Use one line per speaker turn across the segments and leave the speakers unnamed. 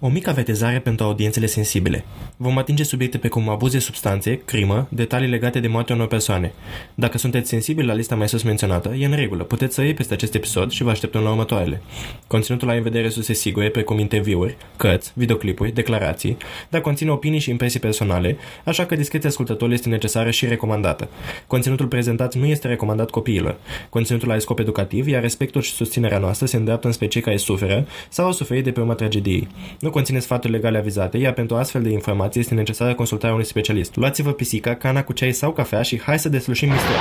O mică avertizare pentru audiențele sensibile. Vom atinge subiecte precum abuz de substanțe, crimă, detalii legate de moartea unor persoane. Dacă sunteți sensibili la lista mai sus menționată, e în regulă, puteți să iei peste acest episod și vă așteptăm la următoarele. Conținutul ai în vedere surse sigure, precum interviuri, cărți, videoclipuri, declarații, dar conține opinii și impresii personale, așa că discreția ascultătorului este necesară și recomandată. Conținutul prezentat nu este recomandat copiilor. Conținutul are scop educativ, iar respectul și susținerea noastră se îndreaptă în cei care suferă sau au suferit de pe urma tragediei. Nu conține sfaturi legale avizate, iar pentru astfel de informații este necesară consultarea unui specialist. Luați-vă pisica, cana cu ceai sau cafea și hai să deslușim misterul.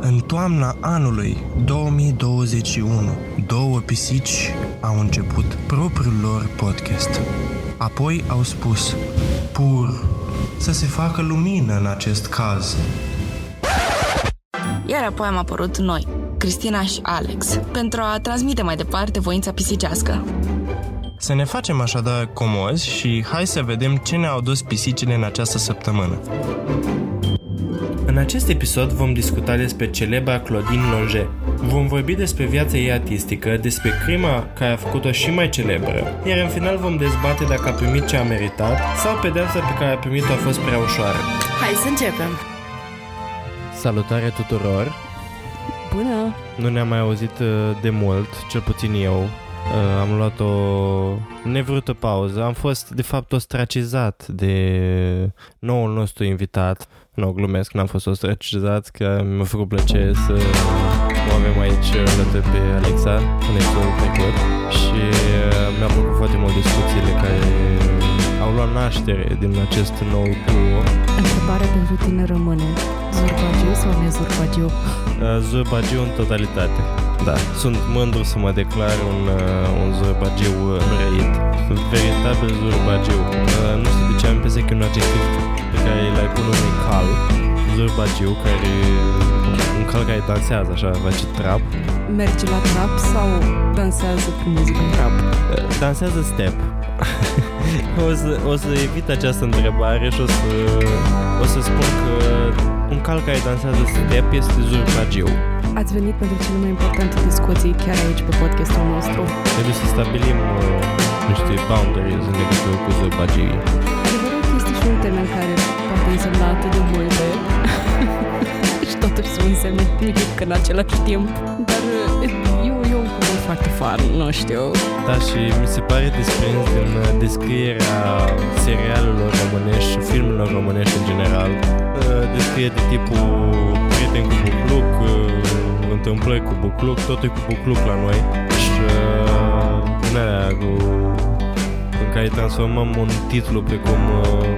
În toamna anului 2021, două pisici au început propriul lor podcast. Apoi au spus, pur, să se facă lumină în acest caz.
Iar apoi am apărut noi, Cristina și Alex, pentru a transmite mai departe voința pisicească.
Să ne facem așadar comozi și hai să vedem ce ne-au dus pisicile în această săptămână.
În acest episod vom discuta despre celebra Claudine Longe. Vom vorbi despre viața ei artistică, despre crima care a făcut-o și mai celebră, iar în final vom dezbate dacă a primit ce a meritat sau pedeapsa pe care a primit-o a fost prea ușoară.
Hai să începem!
Salutare tuturor!
Bună!
Nu ne-am mai auzit uh, de mult, cel puțin eu. Uh, am luat o nevrută pauză. Am fost, de fapt, ostracizat de noul nostru invitat. Nu, glumesc, n-am fost ostracizat, că mi-a făcut plăcere să o avem aici alături pe Alexa în episodul trecut și uh, mi-a plăcut foarte mult discuțiile care au luat naștere din acest nou duo.
Întrebarea pentru tine rămâne, zurbagiu sau nezurbagiu?
Uh, zurbagiu în totalitate. Da, sunt mândru să mă declar un, uh, un zurbagiu înrăit. Veritabil zurbagiu. Uh, nu știu de ce am impresia că e un adjectiv pe care l-ai pune unui cal. Zurbagiu care un cal care dansează așa, face trap.
Merge la trap sau dansează cu muzică trap?
Uh, dansează step. o, să, o să evit această întrebare și o să, o să spun că un cal care dansează step este zurbagiu.
Ați venit pentru cele mai importante discuții chiar aici pe podcastul nostru.
Trebuie să stabilim uh, niște boundaries în legătură cu zăbagii.
Adevărul că este și un termen care poate însemna atât de multe și totuși să însemne nimic în același timp. Dar foarte fan, nu știu.
Da, și mi se pare desprins din uh, descrierea serialelor românești și filmelor românești în general. Uh, Descrie de tipul prieten cu bucluc, uh, întâmplări cu bucluc, totul e cu bucluc la noi. Și uh, din alea cu, în care transformăm un titlu precum uh,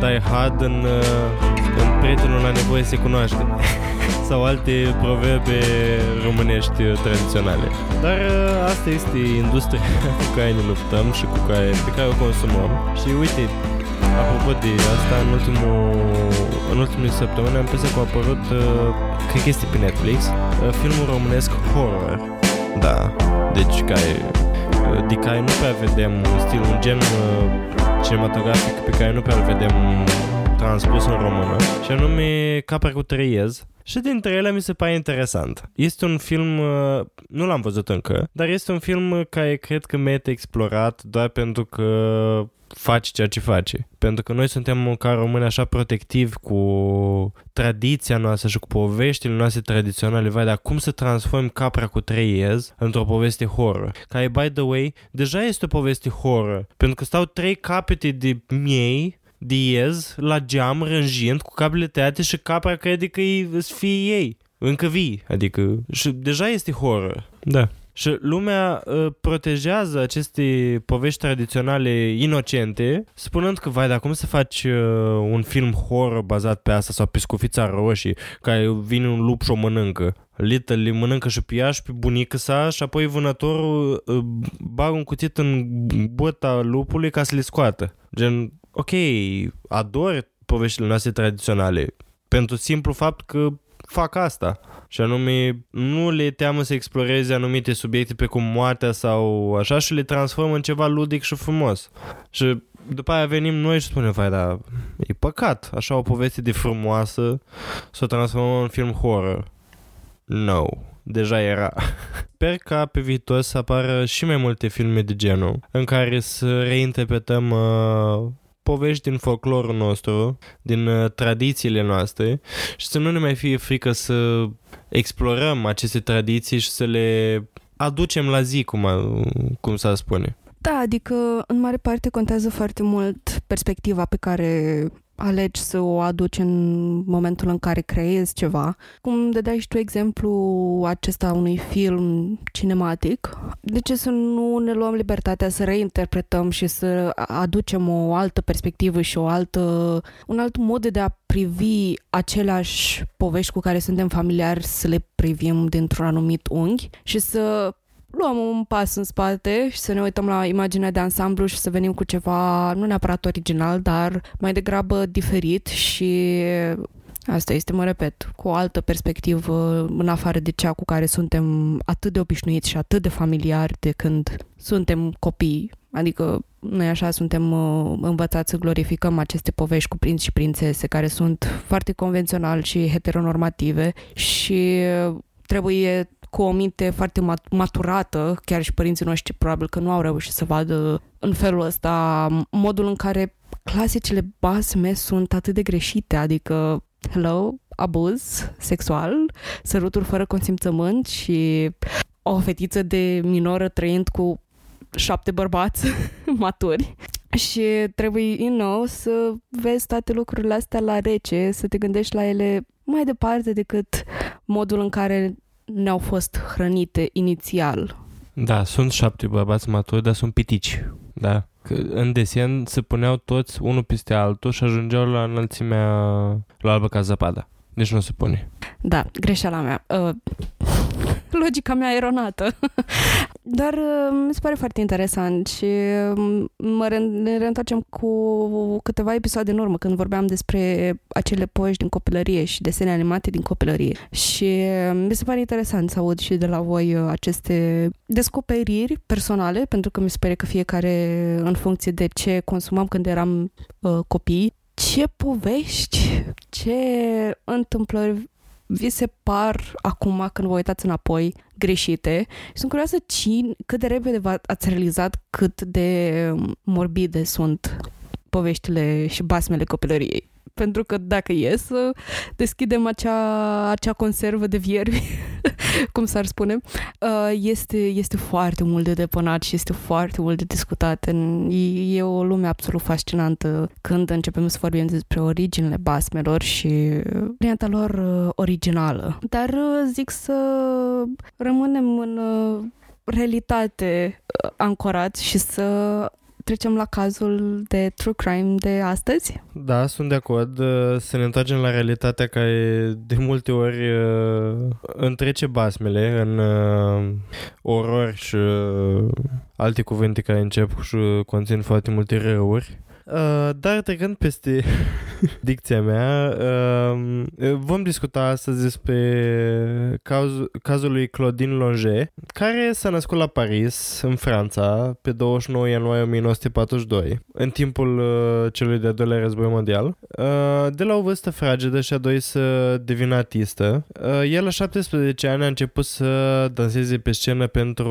Die Hard în, uh, în prietenul la nevoie se cunoaște. Sau alte proverbe românești uh, tradiționale. Dar uh, asta este industria cu care ne luptăm și cu care, pe care o consumăm. Și uite, apropo de asta, în ultimul în ultimele săptămâni am impresia că a apărut, uh, cred că este pe Netflix, uh, filmul românesc Horror. Da, deci care, uh, de care nu prea vedem un stil, un gen uh, cinematografic pe care nu prea îl vedem transpus în română, și anume Capra cu Treiez. Și dintre ele mi se pare interesant. Este un film, uh, nu l-am văzut încă, dar este un film care cred că merită explorat doar pentru că face ceea ce face. Pentru că noi suntem ca români așa protectivi cu tradiția noastră și cu poveștile noastre tradiționale. Vai, dar cum să transform capra cu trei iez într-o poveste horror? Care, by the way, deja este o poveste horror. Pentru că stau trei capete de miei de iez la geam rânjind cu cablele tăiate și capra crede că e fie ei. Încă vii. Adică și deja este horror. Da. Și lumea uh, protejează aceste povești tradiționale inocente, spunând că, vai, dar cum să faci uh, un film horror bazat pe asta sau pe scufița roșii, care vine un lup și o mănâncă? Little mănâncă și pe ea și pe bunică sa și apoi vânătorul uh, bagă un cuțit în băta lupului ca să le scoată. Gen, ok, ador poveștile noastre tradiționale pentru simplu fapt că fac asta. Și anume, nu le teamă să exploreze anumite subiecte pe cum moartea sau așa și le transformă în ceva ludic și frumos. Și după aia venim noi și spunem, vai, dar e păcat, așa o poveste de frumoasă să o transformăm în film horror. No, deja era. Sper ca pe viitor să apară și mai multe filme de genul, în care să reinterpretăm uh, povești din folclorul nostru, din uh, tradițiile noastre și să nu ne mai fie frică să explorăm aceste tradiții și să le aducem la zi, cum, a, cum s-ar spune.
Da, adică în mare parte contează foarte mult perspectiva pe care alegi să o aduci în momentul în care creezi ceva. Cum dai și tu exemplu acesta unui film cinematic, de ce să nu ne luăm libertatea să reinterpretăm și să aducem o altă perspectivă și o altă, un alt mod de a privi aceleași povești cu care suntem familiari, să le privim dintr-un anumit unghi și să luăm un pas în spate și să ne uităm la imaginea de ansamblu și să venim cu ceva nu neapărat original, dar mai degrabă diferit și Asta este, mă repet, cu o altă perspectivă în afară de cea cu care suntem atât de obișnuiți și atât de familiari de când suntem copii. Adică noi așa suntem uh, învățați să glorificăm aceste povești cu prinți și prințese care sunt foarte convențional și heteronormative și trebuie cu o minte foarte maturată, chiar și părinții noștri probabil că nu au reușit să vadă în felul ăsta modul în care clasicele basme sunt atât de greșite, adică hello, abuz sexual, săruturi fără consimțământ și o fetiță de minoră trăind cu șapte bărbați maturi. Și trebuie, you know, să vezi toate lucrurile astea la rece, să te gândești la ele mai departe decât modul în care ne-au fost hrănite inițial.
Da, sunt șapte bărbați maturi, dar sunt pitici. Da. Că în desen se puneau toți unul peste altul și ajungeau la înălțimea la albă ca zăpada. Deci nu se pune.
Da, greșeala mea. Uh, logica mea eronată. Dar uh, mi se pare foarte interesant și um, mă re- ne reîntoarcem cu câteva episoade în urmă când vorbeam despre acele poști din copilărie și desene animate din copilărie. Și um, mi se pare interesant să aud și de la voi uh, aceste descoperiri personale, pentru că mi se pare că fiecare în funcție de ce consumam când eram uh, copii, ce povești, ce întâmplări vi se par acum când vă uitați înapoi greșite. Și sunt curioasă cine, cât de repede ați realizat cât de morbide sunt poveștile și basmele copilăriei pentru că dacă e să deschidem acea, acea conservă de vierbi, cum s-ar spune, uh, este, este foarte mult de depănat și este foarte mult de discutat. E o lume absolut fascinantă când începem să vorbim despre originile basmelor și varianta lor uh, originală. Dar uh, zic să rămânem în realitate ancorați și să trecem la cazul de true crime de astăzi?
Da, sunt de acord. Uh, să ne întoarcem la realitatea care de multe ori uh, întrece basmele în uh, orori și alte cuvinte care încep și conțin foarte multe răuri. Uh, dar trecând peste dicția mea, uh, vom discuta astăzi despre caz, cazul lui Claudine Longe, care s-a născut la Paris, în Franța, pe 29 ianuarie 1942, în timpul uh, celui de-al doilea război mondial. Uh, de la o vârstă fragedă și-a dorit să devină artistă. Uh, el la 17 ani a început să danseze pe scenă pentru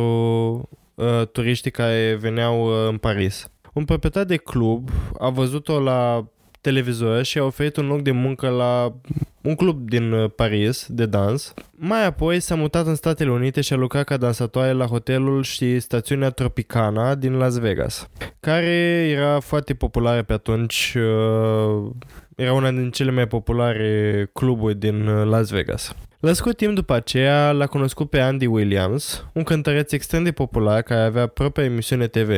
uh, turiștii care veneau uh, în Paris. Un proprietar de club a văzut-o la televizor și a oferit un loc de muncă la un club din uh, Paris de dans. Mai apoi s-a mutat în Statele Unite și a lucrat ca dansatoare la hotelul și stațiunea Tropicana din Las Vegas, care era foarte populară pe atunci. Uh, era una din cele mai populare cluburi din uh, Las Vegas. La scurt timp după aceea l-a cunoscut pe Andy Williams, un cântăreț extrem de popular care avea propria emisiune TV.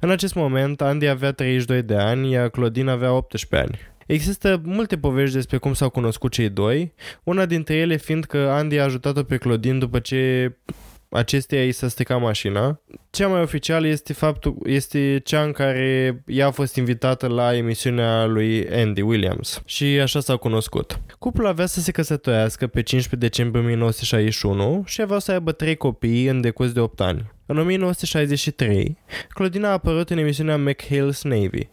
În acest moment, Andy avea 32 de ani, iar Claudine avea 18 ani. Există multe povești despre cum s-au cunoscut cei doi, una dintre ele fiind că Andy a ajutat-o pe Claudine după ce acesteia i s-a stricat mașina cea mai oficială este faptul, este cea în care ea a fost invitată la emisiunea lui Andy Williams și așa s-au cunoscut. Cuplul avea să se căsătorească pe 15 decembrie 1961 și avea să aibă trei copii în decurs de 8 ani. În 1963, Claudina a apărut în emisiunea McHale's Navy.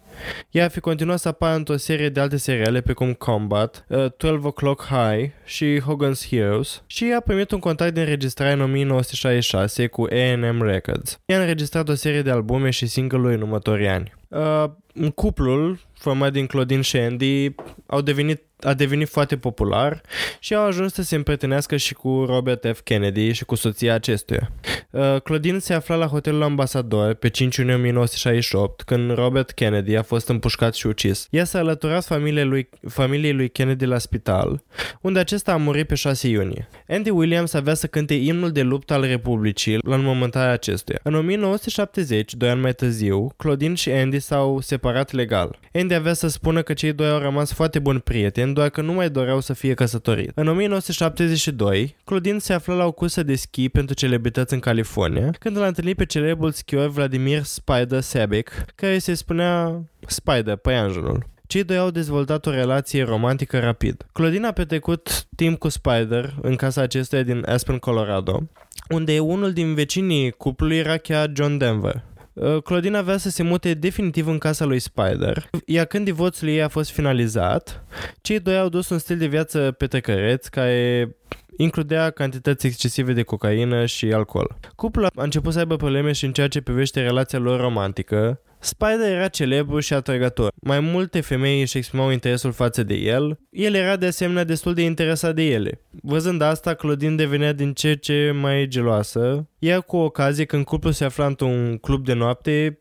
Ea a fi continuat să apară într-o serie de alte seriale precum Combat, uh, 12 O'Clock High și Hogan's Heroes și a primit un contract de înregistrare în 1966 cu A&M Records. Ea a înregistrat o serie de albume și single-uri în următorii ani. Uh, cuplul format din Claudine și Andy au devenit, a devenit foarte popular și au ajuns să se împrietenească și cu Robert F. Kennedy și cu soția acestuia. Uh, Claudine se afla la hotelul Ambasador pe 5 iunie 1968 când Robert Kennedy a fost împușcat și ucis. Ea s-a alăturat familiei lui, familiei lui Kennedy la spital, unde acesta a murit pe 6 iunie. Andy Williams avea să cânte imnul de luptă al Republicii la înmormântarea acestuia. În 1970, doi ani mai târziu, Claudine și Andy s-au separat legal. Andy avea să spună că cei doi au rămas foarte buni prieteni, doar că nu mai doreau să fie căsătoriți. În 1972, Claudine se afla la o cursă de schi pentru celebrități în California, când l-a întâlnit pe celebrul schior Vladimir Spider Sabic, care se spunea Spider, păianjenul. Cei doi au dezvoltat o relație romantică rapid. Claudine a petrecut timp cu Spider în casa acestuia din Aspen, Colorado, unde unul din vecinii cuplului era chiar John Denver. Uh, Claudine avea să se mute definitiv în casa lui Spider, iar când divorțul ei a fost finalizat, cei doi au dus un stil de viață petrecăreț care includea cantități excesive de cocaină și alcool. Cuplul a început să aibă probleme și în ceea ce privește relația lor romantică. Spider era celebru și atrăgător. Mai multe femei își exprimau interesul față de el. El era de asemenea destul de interesat de ele. Văzând asta, Claudine devenea din ce ce mai geloasă, iar cu ocazie când cuplul se afla într-un club de noapte,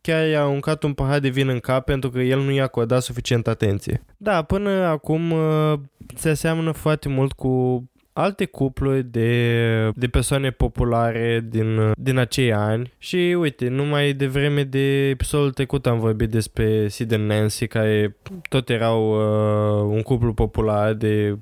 chiar i-a aruncat un pahar de vin în cap pentru că el nu i-a acordat suficient atenție. Da, până acum uh, se aseamănă foarte mult cu alte cupluri de, de persoane populare din, din acei ani. Și uite, numai de vreme de episodul trecut am vorbit despre Sid and Nancy care tot erau uh, un cuplu popular de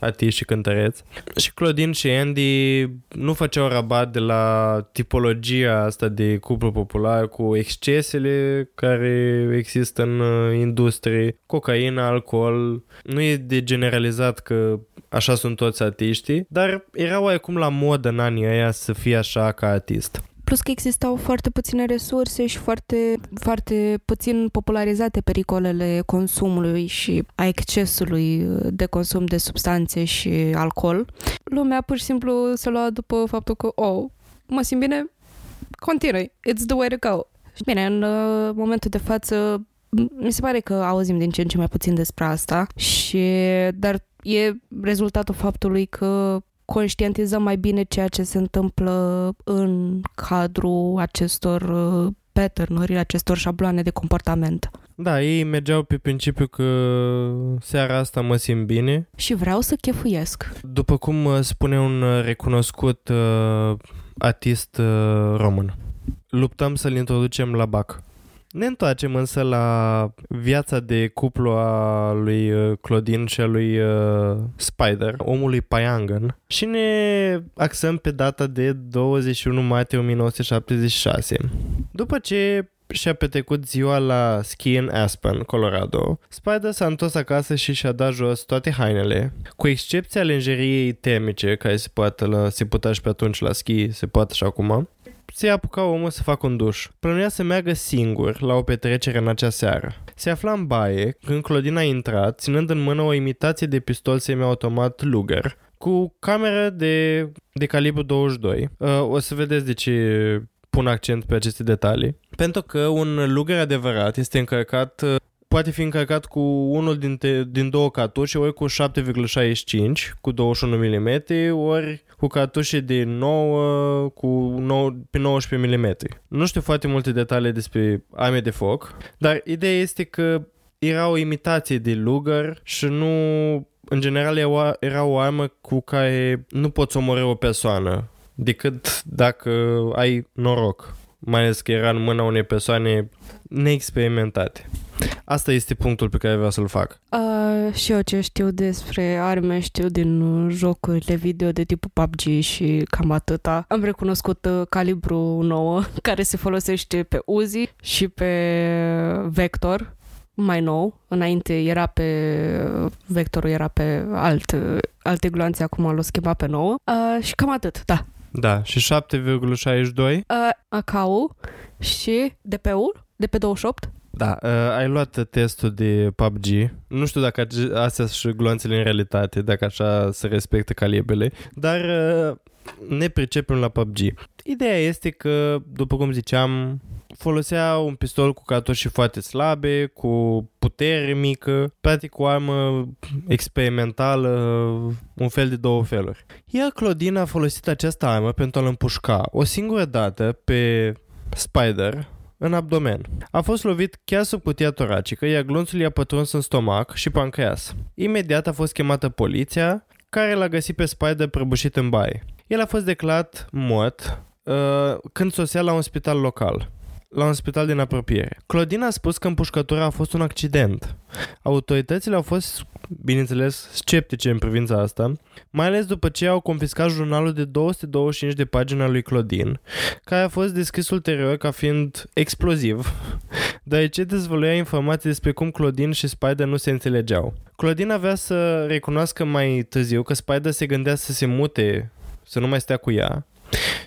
artiști și cântăreți. Și Claudine și Andy nu făceau rabat de la tipologia asta de cuplu popular cu excesele care există în uh, industrie, cocaina, alcool. Nu e de generalizat că așa sunt toți artiștii, dar era oarecum la modă în anii ăia să fie așa ca artist.
Plus că existau foarte puține resurse și foarte, foarte puțin popularizate pericolele consumului și a excesului de consum de substanțe și alcool. Lumea pur și simplu se lua după faptul că, oh, mă simt bine, continui, it's the way to go. Și bine, în uh, momentul de față mi se pare că auzim din ce în ce mai puțin despre asta și dar e rezultatul faptului că conștientizăm mai bine ceea ce se întâmplă în cadrul acestor uh, pattern acestor șabloane de comportament.
Da, ei mergeau pe principiu că seara asta mă simt bine.
Și vreau să chefuiesc.
După cum uh, spune un uh, recunoscut uh, artist uh, român. Luptăm să-l introducem la BAC. Ne întoarcem însă la viața de cuplu a lui uh, Claudine și a lui uh, Spider, omului Payangan, și ne axăm pe data de 21 martie 1976. După ce și-a petrecut ziua la ski în Aspen, Colorado, Spider s-a întors acasă și și-a dat jos toate hainele, cu excepția lenjeriei termice, care se, poate la, se putea și pe atunci la ski, se poate și acum, se apuca omul să facă un duș. Plănuia să meargă singur la o petrecere în acea seară. Se afla în baie când Claudine a intrat, ținând în mână o imitație de pistol semiautomat Luger, cu cameră de, de calibru 22. Uh, o să vedeți de ce pun accent pe aceste detalii. Pentru că un Luger adevărat este încărcat uh, poate fi încărcat cu unul dintre, din două cartușe, ori cu 7,65 cu 21 mm, ori cu cartușe de 9 cu 9, pe 19 mm. Nu știu foarte multe detalii despre arme de foc, dar ideea este că era o imitație de Luger și nu în general era o armă cu care nu poți omorâ o persoană decât dacă ai noroc mai ales că era în mâna unei persoane neexperimentate. Asta este punctul pe care vreau să-l fac.
Uh, și eu ce știu despre arme știu din uh, jocurile video de tipul PUBG și cam atâta. Am recunoscut uh, calibru 9 care se folosește pe Uzi și pe Vector mai nou. Înainte era pe Vectorul era pe alt, alte gloanțe, acum l-o schimbat pe 9. Uh, și cam atât, da.
Da, și 7,62?
Uh, AKU și DP-ul de pe 28.
Da, uh, ai luat testul de PUBG. Nu știu dacă ace- astea sunt gloanțele în realitate, dacă așa se respectă calibrele, dar uh, ne pricepem la PUBG. Ideea este că, după cum ziceam, folosea un pistol cu cartușe foarte slabe, cu putere mică, practic o armă experimentală, un fel de două feluri. Iar Claudine a folosit această armă pentru a-l împușca o singură dată pe Spider în abdomen. A fost lovit chiar sub cutia toracică, iar glonțul i-a pătruns în stomac și pancreas. Imediat a fost chemată poliția, care l-a găsit pe Spider prăbușit în baie. El a fost declarat mort uh, când sosea la un spital local la un spital din apropiere. Claudine a spus că împușcătura a fost un accident. Autoritățile au fost, bineînțeles, sceptice în privința asta, mai ales după ce au confiscat jurnalul de 225 de pagini al lui Claudine, care a fost descris ulterior ca fiind exploziv, deoarece dezvăluia informații despre cum Claudine și Spider nu se înțelegeau. Claudine avea să recunoască mai târziu că Spider se gândea să se mute, să nu mai stea cu ea,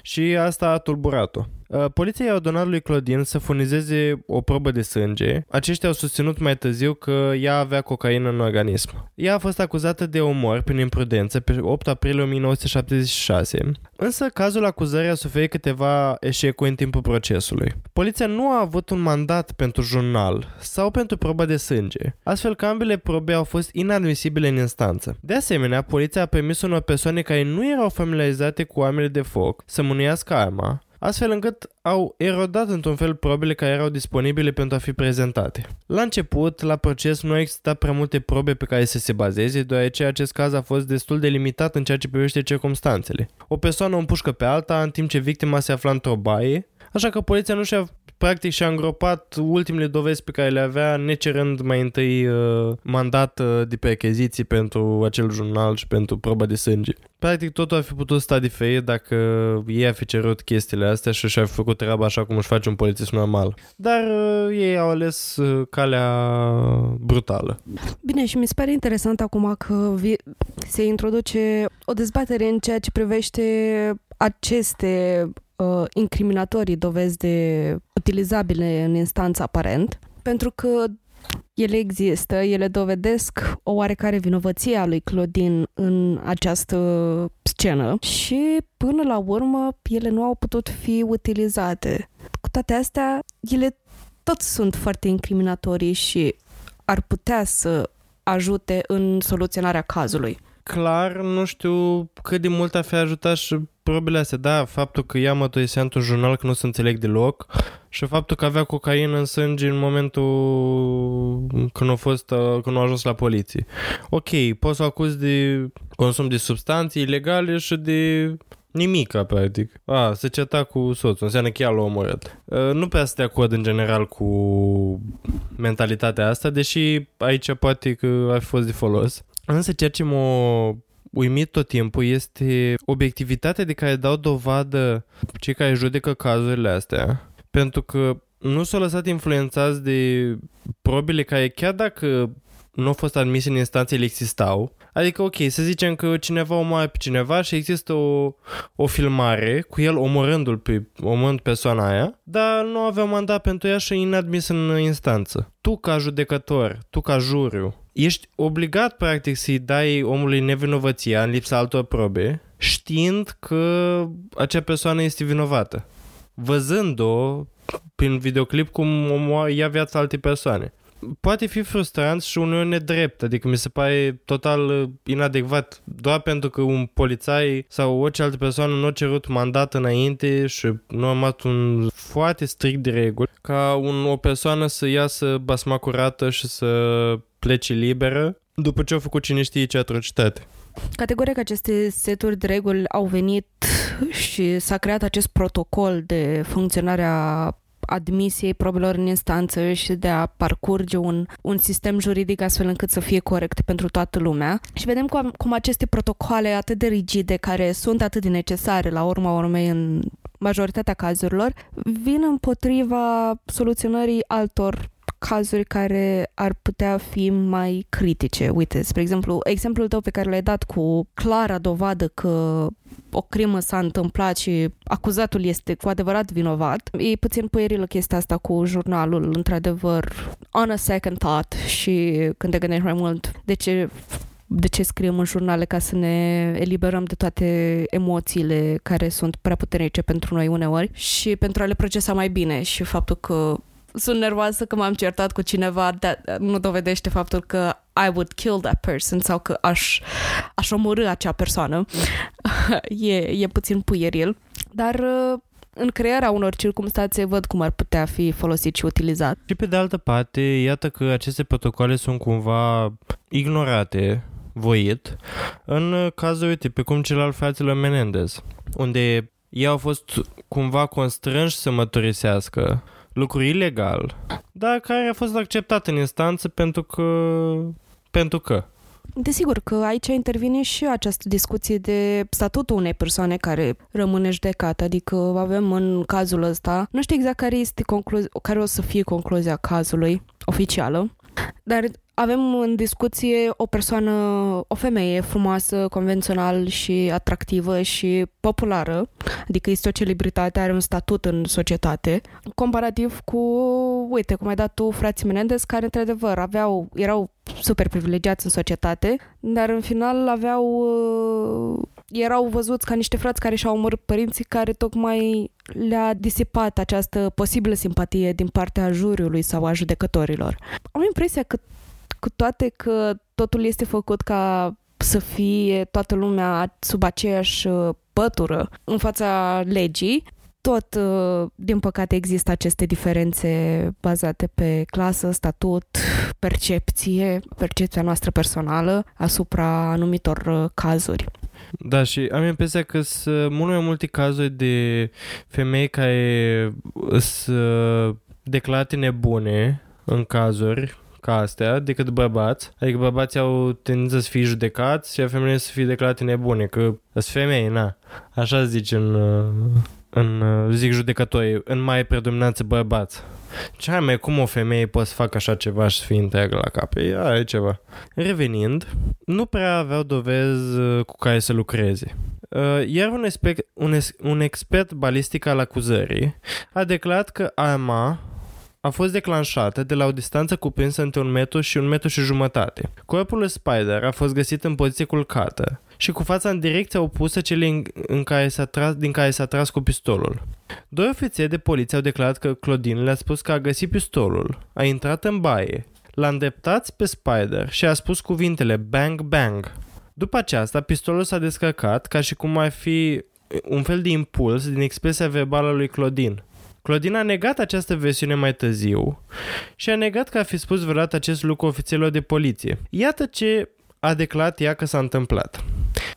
și asta a tulburat-o. Uh, poliția i-a ordonat lui Claudine să furnizeze o probă de sânge. Aceștia au susținut mai târziu că ea avea cocaină în organism. Ea a fost acuzată de omor prin imprudență pe 8 aprilie 1976, însă cazul acuzării a suferit câteva eșecuri în timpul procesului. Poliția nu a avut un mandat pentru jurnal sau pentru proba de sânge, astfel că ambele probe au fost inadmisibile în instanță. De asemenea, poliția a permis unor persoane care nu erau familiarizate cu armele de foc să mânuiască arma, astfel încât au erodat într-un fel probele care erau disponibile pentru a fi prezentate. La început, la proces nu existat prea multe probe pe care să se bazeze, deoarece acest caz a fost destul de limitat în ceea ce privește circumstanțele. O persoană o împușcă pe alta în timp ce victima se afla într-o baie, așa că poliția nu și-a practic și-a îngropat ultimele dovezi pe care le avea, necerând mai întâi uh, mandat uh, de percheziții pentru acel jurnal și pentru proba de sânge. Practic totul ar fi putut sta diferit dacă ei ar fi cerut chestiile astea și și-ar fi făcut treaba așa cum își face un polițist normal. Dar uh, ei au ales uh, calea brutală.
Bine, și mi se pare interesant acum că vi- se introduce o dezbatere în ceea ce privește aceste uh, incriminatorii dovezi de utilizabile în instanță aparent, pentru că ele există, ele dovedesc o oarecare vinovăție a lui Claudine în această scenă și până la urmă ele nu au putut fi utilizate. Cu toate astea, ele tot sunt foarte incriminatorii și ar putea să ajute în soluționarea cazului.
Clar, nu știu cât de mult a fi ajutat și probele astea. Da, faptul că ea mătoisea într-un jurnal că nu se înțeleg deloc și faptul că avea cocaină în sânge în momentul când a, fost, când a ajuns la poliție. Ok, poți să acuzi de consum de substanțe ilegale și de nimica, practic. A, se ceta cu soțul, înseamnă că ea l-a omorât. Nu prea sunt de acord în general cu mentalitatea asta, deși aici poate că ar fi fost de folos. Însă ceea ce m-a uimit tot timpul este obiectivitatea de care dau dovadă cei care judecă cazurile astea. Pentru că nu s-au lăsat influențați de probele care chiar dacă nu au fost admise în instanțe, ele existau. Adică, ok, să zicem că cineva omoară pe cineva și există o, o filmare cu el omorându-l pe, omorând persoana aia, dar nu avea mandat pentru ea și inadmis în instanță. Tu ca judecător, tu ca juriu, ești obligat practic să-i dai omului nevinovăția în lipsa altor probe, știind că acea persoană este vinovată. Văzând-o prin videoclip cum omoară, ia viața alte persoane poate fi frustrant și uneori nedrept, adică mi se pare total inadecvat doar pentru că un polițai sau orice altă persoană nu a cerut mandat înainte și nu a urmat un foarte strict de reguli ca un, o persoană să iasă basma curată și să plece liberă după ce a făcut cine știe ce atrocitate.
categoric aceste seturi de reguli au venit și s-a creat acest protocol de funcționare a admisiei probelor în instanță și de a parcurge un, un sistem juridic astfel încât să fie corect pentru toată lumea. Și vedem cum, cum aceste protocoale atât de rigide, care sunt atât de necesare la urma urmei în majoritatea cazurilor, vin împotriva soluționării altor cazuri care ar putea fi mai critice. Uite, spre exemplu, exemplul tău pe care l-ai dat cu clara dovadă că o crimă s-a întâmplat și acuzatul este cu adevărat vinovat. E puțin puierilă chestia asta cu jurnalul, într-adevăr, on a second thought și când te gândești mai mult de ce de ce scriem în jurnale ca să ne eliberăm de toate emoțiile care sunt prea puternice pentru noi uneori și pentru a le procesa mai bine și faptul că sunt nervoasă că m-am certat cu cineva, dar nu dovedește faptul că I would kill that person sau că aș, aș omorâ acea persoană. e, e puțin puieril, dar uh, în crearea unor circunstanțe văd cum ar putea fi folosit și utilizat.
Și pe de altă parte, iată că aceste protocoale sunt cumva ignorate voit în cazul, uite, pe cum cel al fraților Menendez, unde ei au fost cumva constrânși să mătorisească lucru ilegal, dar care a fost acceptat în instanță pentru că... pentru că.
Desigur că aici intervine și această discuție de statutul unei persoane care rămâne judecată, adică avem în cazul ăsta, nu știu exact care, este conclu- care o să fie concluzia cazului oficială, dar avem în discuție o persoană, o femeie frumoasă, convențional și atractivă și populară, adică este o celebritate, are un statut în societate, comparativ cu, uite, cum ai dat tu, frații Menendez, care într-adevăr aveau, erau super privilegiați în societate, dar în final aveau, uh, erau văzuți ca niște frați care și-au omorât părinții care tocmai le-a disipat această posibilă simpatie din partea juriului sau a judecătorilor. Am impresia că cu toate că totul este făcut ca să fie toată lumea sub aceeași uh, pătură în fața legii, tot, uh, din păcate, există aceste diferențe bazate pe clasă, statut, percepție, percepția noastră personală asupra anumitor uh, cazuri.
Da, și am impresia că sunt mult mai multe cazuri de femei care sunt declarate nebune în cazuri ca astea decât bărbați. Adică bărbații au tendință să fie judecați și femeile să fie declarate nebune, că sunt femei, na. Așa zice în, în zic judecătorii, în mai predominanță bărbați. Ce mai cum o femeie poate să facă așa ceva și să fie întreagă la cap? Ea e ceva. Revenind, nu prea aveau dovezi uh, cu care să lucreze. Uh, iar un, expert, un, un expert balistic al acuzării a declarat că arma a fost declanșată de la o distanță cuprinsă între un metru și un metru și jumătate. Corpul lui Spider a fost găsit în poziție culcată și cu fața în direcția opusă celei în care s-a tras, din care s-a tras cu pistolul. Doi ofițeri de poliție au declarat că Claudine le-a spus că a găsit pistolul, a intrat în baie, l-a îndreptat pe Spider și a spus cuvintele bang bang. După aceasta, pistolul s-a descărcat ca și cum ar fi un fel de impuls din expresia verbală lui Claudine. Claudine a negat această versiune mai târziu și a negat că a fi spus vreodată acest lucru ofițerilor de poliție. Iată ce a declarat ea că s-a întâmplat.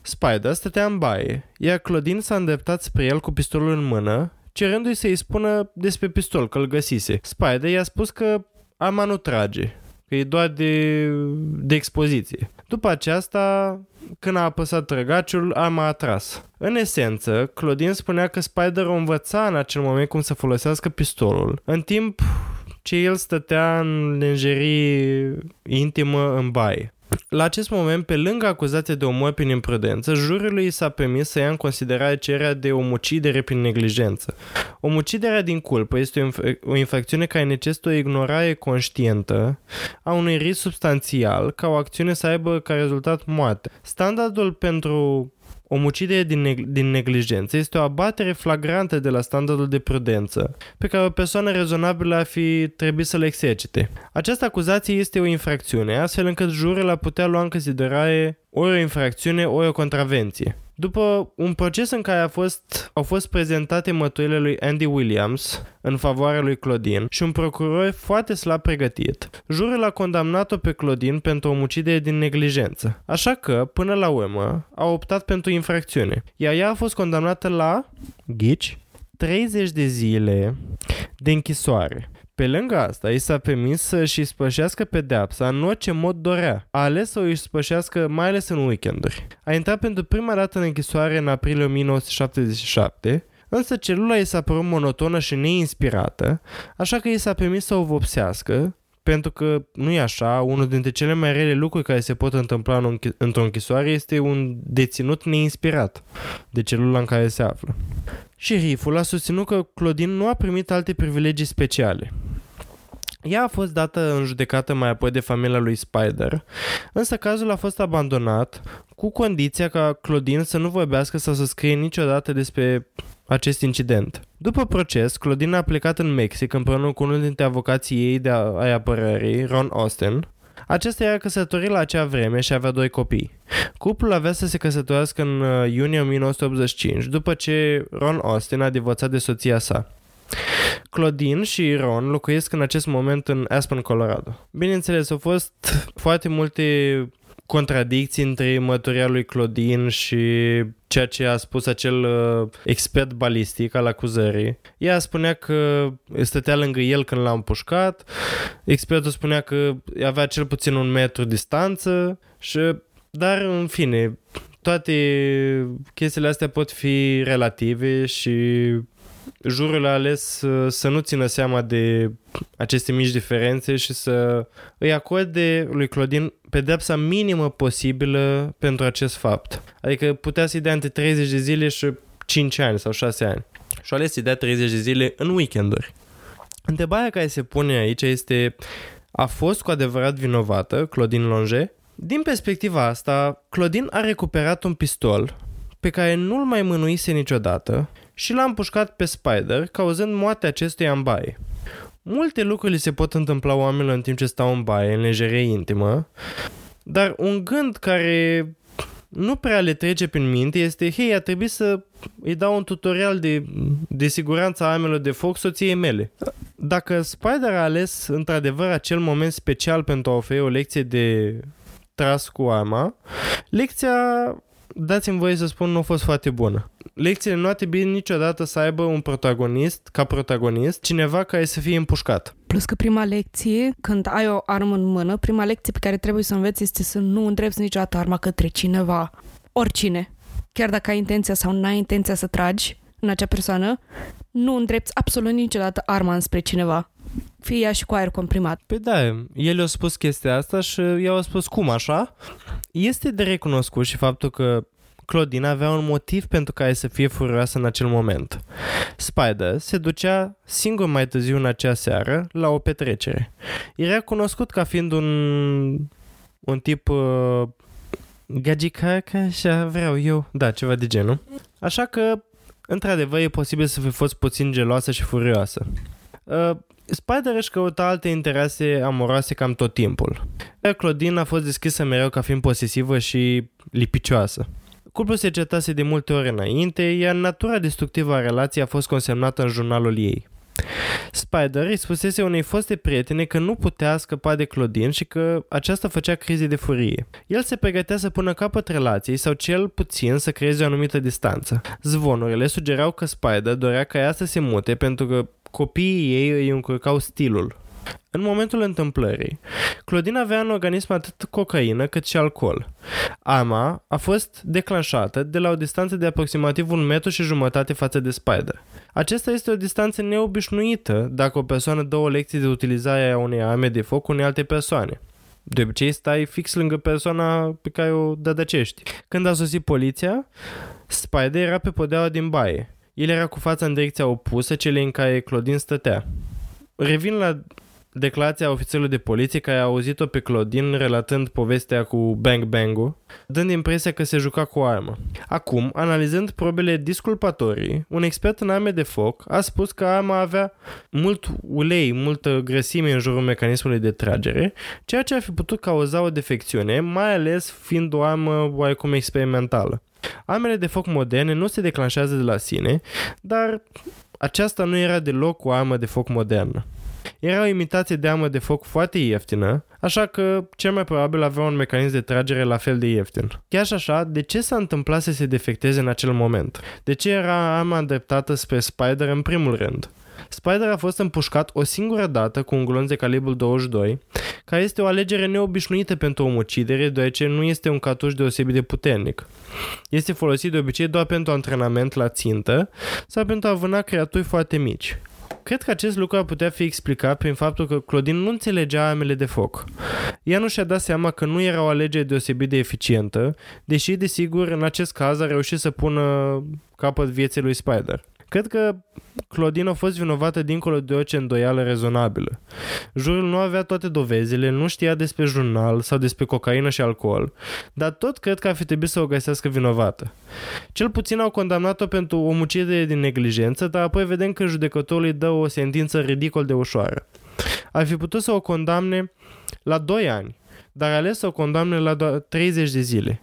Spider stătea în baie, iar Claudine s-a îndreptat spre el cu pistolul în mână, cerându-i să-i spună despre pistol, că îl găsise. Spider i-a spus că arma nu trage, că e doar de, de expoziție. După aceasta, când a apăsat trăgaciul, arma a tras. În esență, Claudine spunea că Spider o învăța în acel moment cum să folosească pistolul, în timp ce el stătea în lenjerie intimă în baie. La acest moment, pe lângă acuzația de omor prin imprudență, jurului s-a permis să ia în considerare cererea de omucidere prin neglijență. Omuciderea din culpă este o, inf- o infracțiune care necesită o ignorare conștientă a unui risc substanțial ca o acțiune să aibă ca rezultat moarte. Standardul pentru Omucidere din, neg- din neglijență este o abatere flagrantă de la standardul de prudență, pe care o persoană rezonabilă ar fi trebuit să le exercite. Această acuzație este o infracțiune, astfel încât jurul a putea lua în considerare ori o infracțiune, ori o contravenție. După un proces în care a fost, au fost prezentate măturile lui Andy Williams în favoarea lui Claudine și un procuror foarte slab pregătit, jurul a condamnat-o pe Claudine pentru omucidere din neglijență. Așa că, până la urmă, a optat pentru infracțiune. Iar ea a fost condamnată la, ghici, 30 de zile de închisoare. Pe lângă asta, i s-a permis să-și spășească pedeapsa în orice mod dorea. A ales să o își spășească mai ales în weekenduri. A intrat pentru prima dată în închisoare în aprilie 1977, însă celula i s-a părut monotonă și neinspirată, așa că i s-a permis să o vopsească, pentru că nu e așa, unul dintre cele mai rele lucruri care se pot întâmpla în închi- într-o închisoare este un deținut neinspirat de celula în care se află. Șeriful a susținut că Claudine nu a primit alte privilegii speciale. Ea a fost dată în judecată mai apoi de familia lui Spider, însă cazul a fost abandonat cu condiția ca Claudine să nu vorbească sau să scrie niciodată despre acest incident. După proces, Claudine a plecat în Mexic împreună cu unul dintre avocații ei de a- ai apărării, Ron Austin. Acesta era căsătorit la acea vreme și avea doi copii. Cuplul avea să se căsătorească în uh, iunie 1985, după ce Ron Austin a divorțat de soția sa. Claudine și Ron locuiesc în acest moment în Aspen, Colorado. Bineînțeles, au fost foarte multe contradicții între mărturia lui Claudine și ceea ce a spus acel uh, expert balistic al acuzării. Ea spunea că stătea lângă el când l-a împușcat, expertul spunea că avea cel puțin un metru distanță și dar în fine, toate chestiile astea pot fi relative și jurul a ales să, să nu țină seama de aceste mici diferențe și să îi acorde lui Claudine pedepsa minimă posibilă pentru acest fapt. Adică putea să-i dea între 30 de zile și 5 ani sau 6 ani. Și a ales să-i dea 30 de zile în weekenduri. Întrebarea care se pune aici este a fost cu adevărat vinovată Claudine Longe? Din perspectiva asta, Claudine a recuperat un pistol pe care nu-l mai mânuise niciodată și l-a împușcat pe Spider, cauzând moartea acestuia în baie. Multe lucruri li se pot întâmpla oamenilor în timp ce stau în baie, în lejerie intimă, dar un gând care nu prea le trece prin minte este, hei, a trebuit să îi dau un tutorial de, de siguranță a armelor de foc soției mele. Dacă Spider a ales într-adevăr acel moment special pentru a oferi o lecție de tras cu arma, lecția, dați-mi voie să spun, nu a fost foarte bună. Lecțiile nu ar trebui niciodată să aibă un protagonist, ca protagonist, cineva care să fie împușcat.
Plus că prima lecție, când ai o armă în mână, prima lecție pe care trebuie să o înveți este să nu îndrepți niciodată arma către cineva. Oricine. Chiar dacă ai intenția sau nu ai intenția să tragi în acea persoană, nu îndrepți absolut niciodată arma înspre cineva. Fie ea și cu aer comprimat.
Pe da, el a spus chestia asta și eu a spus cum așa? Este de recunoscut și faptul că Claudine avea un motiv pentru care să fie furioasă în acel moment. Spider se ducea singur mai târziu în acea seară la o petrecere. Era cunoscut ca fiind un, un tip uh, gagica ca așa vreau eu, da, ceva de genul. Așa că, într-adevăr, e posibil să fi fost puțin geloasă și furioasă. Uh, Spider își căuta alte interese amoroase cam tot timpul. Iar Claudine a fost deschisă mereu ca fiind posesivă și lipicioasă. Cuplul se certase de multe ori înainte, iar natura destructivă a relației a fost consemnată în jurnalul ei. Spider îi spusese unei foste prietene că nu putea scăpa de Claudine și că aceasta făcea crize de furie. El se pregătea să pună capăt relației sau cel puțin să creeze o anumită distanță. Zvonurile sugerau că Spider dorea ca ea să se mute pentru că copiii ei îi încurcau stilul. În momentul întâmplării, Claudine avea în organism atât cocaină cât și alcool. Arma a fost declanșată de la o distanță de aproximativ un metru și jumătate față de Spider. Acesta este o distanță neobișnuită dacă o persoană dă o lecție de utilizare a unei arme de foc unei alte persoane. De obicei stai fix lângă persoana pe care o dădăcești. Când a sosit poliția, Spider era pe podeaua din baie. El era cu fața în direcția opusă celei în care Claudine stătea. Revin la declarația ofițerului de poliție care a auzit-o pe Claudine relatând povestea cu Bang Bang-ul, dând impresia că se juca cu o armă. Acum, analizând probele disculpatorii, un expert în arme de foc a spus că arma avea mult ulei, multă grăsime în jurul mecanismului de tragere, ceea ce ar fi putut cauza o defecțiune, mai ales fiind o armă oarecum experimentală. Armele de foc moderne nu se declanșează de la sine, dar aceasta nu era deloc o armă de foc modernă. Era o imitație de armă de foc foarte ieftină, așa că cel mai probabil avea un mecanism de tragere la fel de ieftin. Chiar și așa, de ce s-a întâmplat să se defecteze în acel moment? De ce era arma îndreptată spre Spider în primul rând? Spider a fost împușcat o singură dată cu un glonț de calibru 22, care este o alegere neobișnuită pentru omucidere, deoarece nu este un cartuș deosebit de puternic. Este folosit de obicei doar pentru antrenament la țintă sau pentru a vâna creaturi foarte mici. Cred că acest lucru ar putea fi explicat prin faptul că Claudine nu înțelegea armele de foc. Ea nu și-a dat seama că nu era o alegere deosebit de eficientă, deși, desigur, în acest caz a reușit să pună capăt vieții lui Spider. Cred că Claudine a fost vinovată dincolo de orice îndoială rezonabilă. Jurul nu avea toate dovezile, nu știa despre jurnal sau despre cocaină și alcool, dar tot cred că ar fi trebuit să o găsească vinovată. Cel puțin au condamnat-o pentru omucidere din neglijență, dar apoi vedem că judecătorul îi dă o sentință ridicol de ușoară. Ar fi putut să o condamne la 2 ani, dar a ales să o condamne la doar 30 de zile.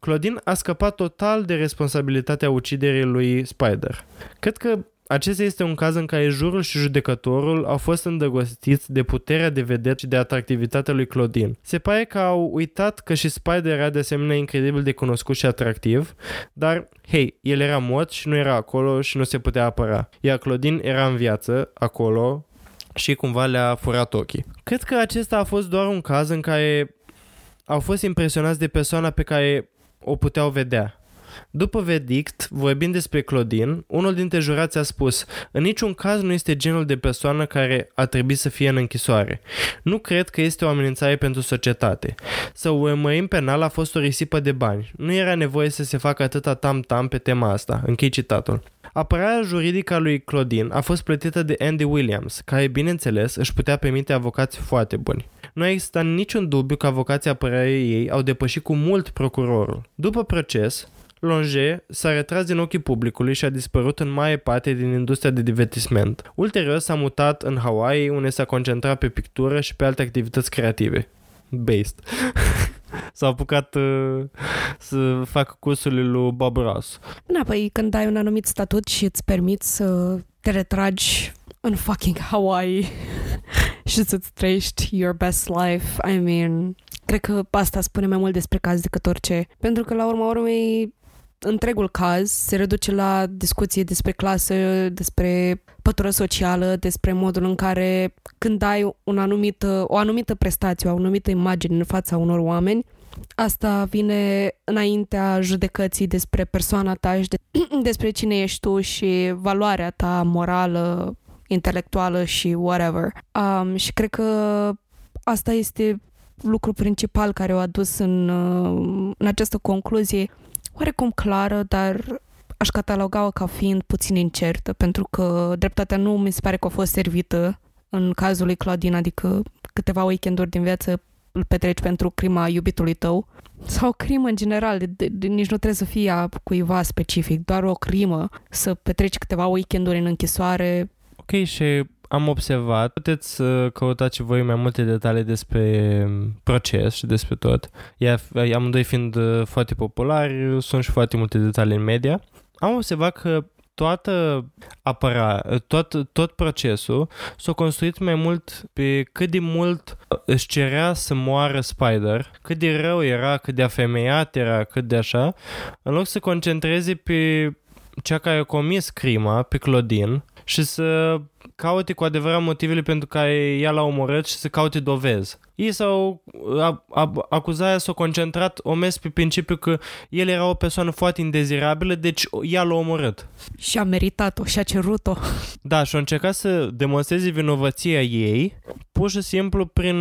Claudine a scăpat total de responsabilitatea uciderii lui Spider. Cred că acesta este un caz în care jurul și judecătorul au fost îndrăgostiți de puterea de vedet și de atractivitatea lui Claudine. Se pare că au uitat că și Spider era de asemenea incredibil de cunoscut și atractiv, dar, hei, el era mort și nu era acolo și nu se putea apăra. Iar Claudine era în viață, acolo, și cumva le-a furat ochii. Cred că acesta a fost doar un caz în care au fost impresionați de persoana pe care o puteau vedea. După verdict, vorbind despre Claudine, unul dintre jurați a spus În niciun caz nu este genul de persoană care ar trebui să fie în închisoare. Nu cred că este o amenințare pentru societate. Să o urmărim penal a fost o risipă de bani. Nu era nevoie să se facă atâta tam-tam pe tema asta. Închei citatul. Apărarea juridică a lui Claudine a fost plătită de Andy Williams, care, bineînțeles, își putea permite avocați foarte buni. Nu există niciun dubiu că avocații apărării ei au depășit cu mult procurorul. După proces, Longe s-a retras din ochii publicului și a dispărut în mare parte din industria de divertisment. Ulterior s-a mutat în Hawaii, unde s-a concentrat pe pictură și pe alte activități creative. Based. S-a apucat uh, să facă cursurile lui Bob Ross.
Da, păi când ai un anumit statut și îți permiți să te retragi în fucking Hawaii și să-ți trăiești your best life, I mean, cred că asta spune mai mult despre caz decât orice. Pentru că la urma urmei întregul caz se reduce la discuție despre clasă, despre pătură socială, despre modul în care când ai un anumit, o anumită prestație, o anumită imagine în fața unor oameni, asta vine înaintea judecății despre persoana ta și de, despre cine ești tu și valoarea ta morală, intelectuală și whatever. Um, și cred că asta este lucru principal care o adus în, în această concluzie oarecum clară, dar aș cataloga-o ca fiind puțin incertă, pentru că dreptatea nu mi se pare că a fost servită în cazul lui Claudine, adică câteva weekenduri din viață îl petreci pentru crima iubitului tău sau o crimă în general, de, de, de, nici nu trebuie să fie a cuiva specific, doar o crimă, să petreci câteva weekenduri în închisoare.
Ok, și am observat, puteți să căutați și voi mai multe detalii despre proces și despre tot. Iar amândoi fiind uh, foarte populari, sunt și foarte multe detalii în media. Am observat că toată apăra, tot, tot procesul s-a construit mai mult pe cât de mult își cerea să moară Spider, cât de rău era, cât de afemeiat era, cât de așa, în loc să concentreze pe cea care a comis crima, pe Claudine, și să caute cu adevărat motivele pentru care ea l-a omorât și să caute dovezi. Ei s-au, acuzarea s-a concentrat omes pe principiu că el era o persoană foarte indezirabilă, deci ea l-a omorât.
Și a meritat-o și a cerut-o.
Da, și a încercat să demonstreze vinovăția ei, pur și simplu prin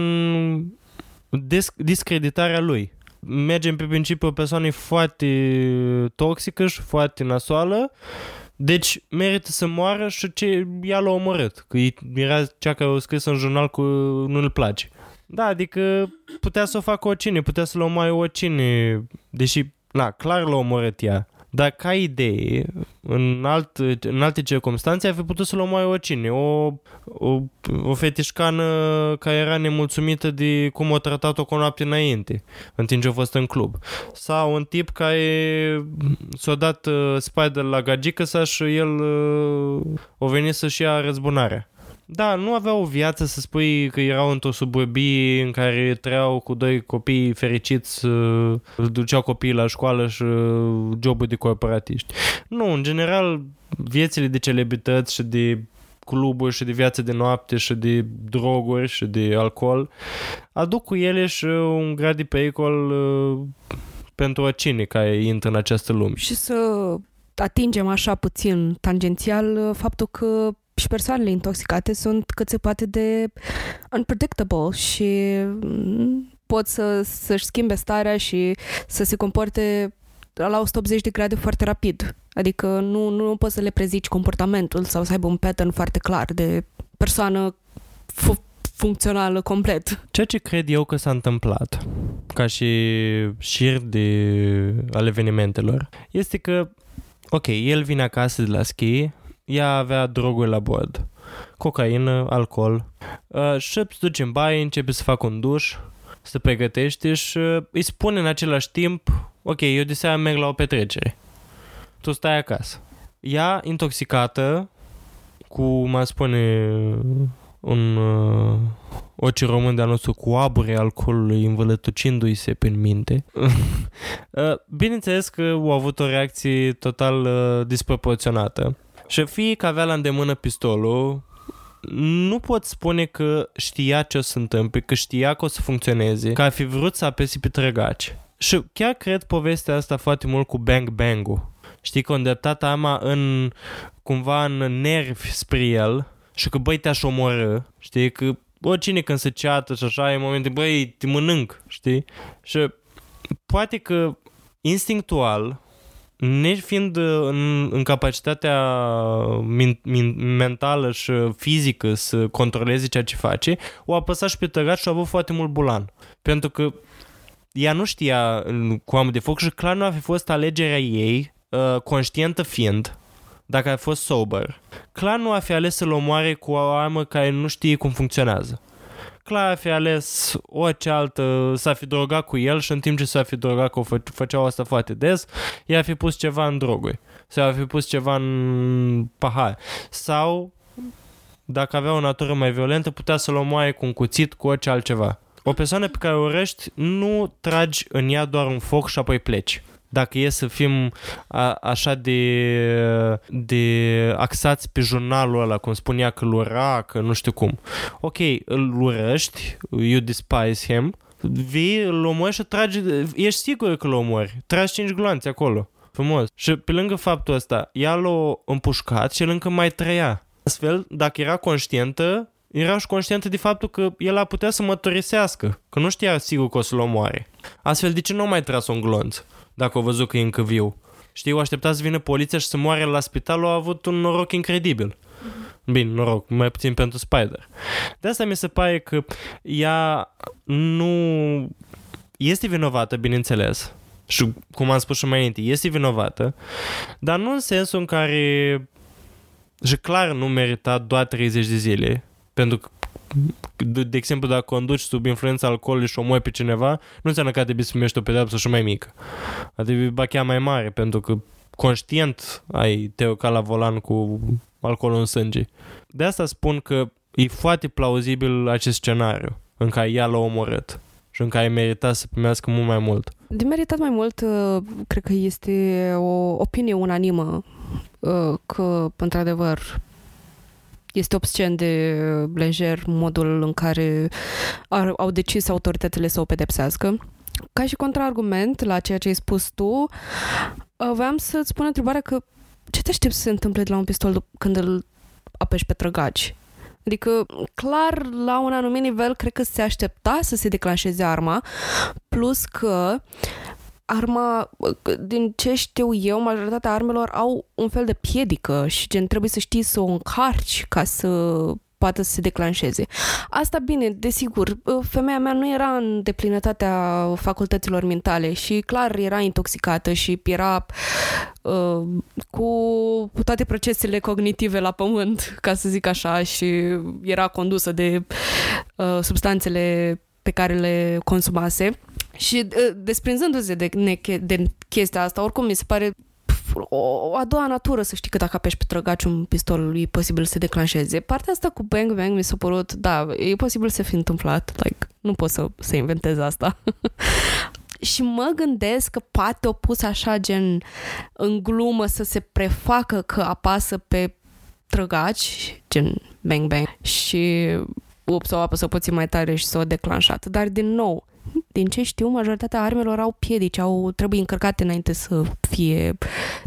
discreditarea lui mergem pe principiu o persoană foarte toxică și foarte nasoală deci merită să moară și ce ea l-a omorât. Că era cea care a scris în jurnal cu nu-l place. Da, adică putea să o facă oricine, putea să-l omoare oricine, deși, na, clar l-a omorât ea. Dar ca idee, în, alt, în alte circunstanțe, ar fi putut să-l omoare oricine. O, o, o fetișcană care era nemulțumită de cum o tratat-o cu o noapte înainte, în timp ce a fost în club. Sau un tip care s-a dat uh, spider la gagică sa și el uh, o venit să-și ia răzbunarea. Da, nu aveau o viață să spui că erau într-o suburbie în care trăiau cu doi copii fericiți, uh, duceau copiii la școală și uh, joburi de corporatiști. Nu, în general, viețile de celebrități și de cluburi și de viață de noapte și de droguri și de alcool aduc cu ele și un grad de pericol uh, pentru oricine care intră în această lume.
Și să atingem așa puțin tangențial uh, faptul că și persoanele intoxicate sunt cât se poate de unpredictable și mm, pot să, să-și schimbe starea și să se comporte la 180 de grade foarte rapid. Adică nu, nu poți să le prezici comportamentul sau să aibă un pattern foarte clar de persoană fu- funcțională complet.
Ceea ce cred eu că s-a întâmplat, ca și șir de, al evenimentelor, este că, ok, el vine acasă de la schi, ea avea droguri la bord, cocaină, alcool, uh, și se duce în baie, începe să facă un duș, să pregătește și uh, îi spune în același timp, ok, eu de seara merg la o petrecere, tu stai acasă. Ea, intoxicată, cu, mă spune un uh, oci român de-al nostru cu abure alcoolului învălătucindu-i se prin minte. uh, bineînțeles că au avut o reacție total uh, disproporționată. Și fie că avea la îndemână pistolul, nu pot spune că știa ce o să întâmple, că știa că o să funcționeze, că ar fi vrut să apese pe trăgaci. Și chiar cred povestea asta foarte mult cu Bang Bang-ul. Știi că a îndreptat arma în, cumva în nervi spre el și că băi te-aș omorâ, știi, că oricine când se ceată și așa, e momentul, băi, te mănânc, știi? Și poate că instinctual nefiind în, în capacitatea min, min, mentală și fizică să controleze ceea ce face, o apăsat și pe tăgat și a avut foarte mult bulan. Pentru că ea nu știa cu amul de foc și clar nu a fi fost alegerea ei, uh, conștientă fiind, dacă a fost sober. Clar nu a fi ales să-l omoare cu o armă care nu știe cum funcționează clar fi ales orice altă, s-a fi drogat cu el și în timp ce s-a fi drogat că o fă, făceau asta foarte des, i-a fi pus ceva în droguri. Sau a fi pus ceva în pahar. Sau dacă avea o natură mai violentă putea să-l omoaie cu un cuțit, cu orice altceva. O persoană pe care o urăști nu tragi în ea doar un foc și apoi pleci dacă e să fim a, așa de, de axați pe jurnalul ăla, cum spunea că îl ura, că nu știu cum. Ok, îl urăști, you despise him, vii, îl omori și tragi, ești sigur că îl omori, tragi 5 gloanțe acolo. Frumos. Și pe lângă faptul ăsta, ea l-a împușcat și el încă mai trăia. Astfel, dacă era conștientă, era și conștientă de faptul că el a putea să mătorisească, că nu știa sigur că o să-l omoare. Astfel, de ce nu mai tras un glonț? Dacă au văzut că e încă viu. Știi, o aștepta să vină poliția și să moare la spital, au avut un noroc incredibil. Bine, noroc, mai puțin pentru Spider. De asta mi se pare că ea nu este vinovată, bineînțeles. Și cum am spus și mai înainte, este vinovată, dar nu în sensul în care și clar nu merita doar 30 de zile, pentru că de, de exemplu, dacă conduci sub influența alcoolului și omoi pe cineva, nu înseamnă că trebuie să primești o pedeapsă și mai mică. Ar trebui ba chiar mai mare, pentru că conștient ai te ca la volan cu alcoolul în sânge. De asta spun că e foarte plauzibil acest scenariu în care ea l-a omorât și în care merita să primească mult mai mult.
De meritat mai mult, uh, cred că este o opinie unanimă uh, că, într-adevăr, este obscen de lejer modul în care ar, au decis autoritățile să o pedepsească. Ca și contraargument la ceea ce ai spus tu, vreau să-ți pun întrebarea că ce te aștepți să se întâmple de la un pistol când îl apeși pe trăgaci? Adică, clar, la un anumit nivel, cred că se aștepta să se declanșeze arma, plus că arma, din ce știu eu, majoritatea armelor au un fel de piedică și gen trebuie să știi să o încarci ca să poată să se declanșeze. Asta bine, desigur, femeia mea nu era în deplinătatea facultăților mentale și clar era intoxicată și era uh, cu toate procesele cognitive la pământ, ca să zic așa, și era condusă de uh, substanțele pe care le consumase. Și uh, desprinzându-se de, neche- de chestia asta, oricum mi se pare pf, o, o a doua natură să știi că dacă apeși pe trăgaci un pistol e posibil să se declanșeze. Partea asta cu bang bang mi s-a părut, da, e posibil să fi întâmplat. Like, nu pot să, să inventez asta. și mă gândesc că poate o pus așa gen în glumă să se prefacă că apasă pe trăgaci, gen bang bang, și ups, o apăsă puțin mai tare și s-a declanșat. Dar din nou, din ce știu, majoritatea armelor au piedici, au, trebuie încărcate înainte să fie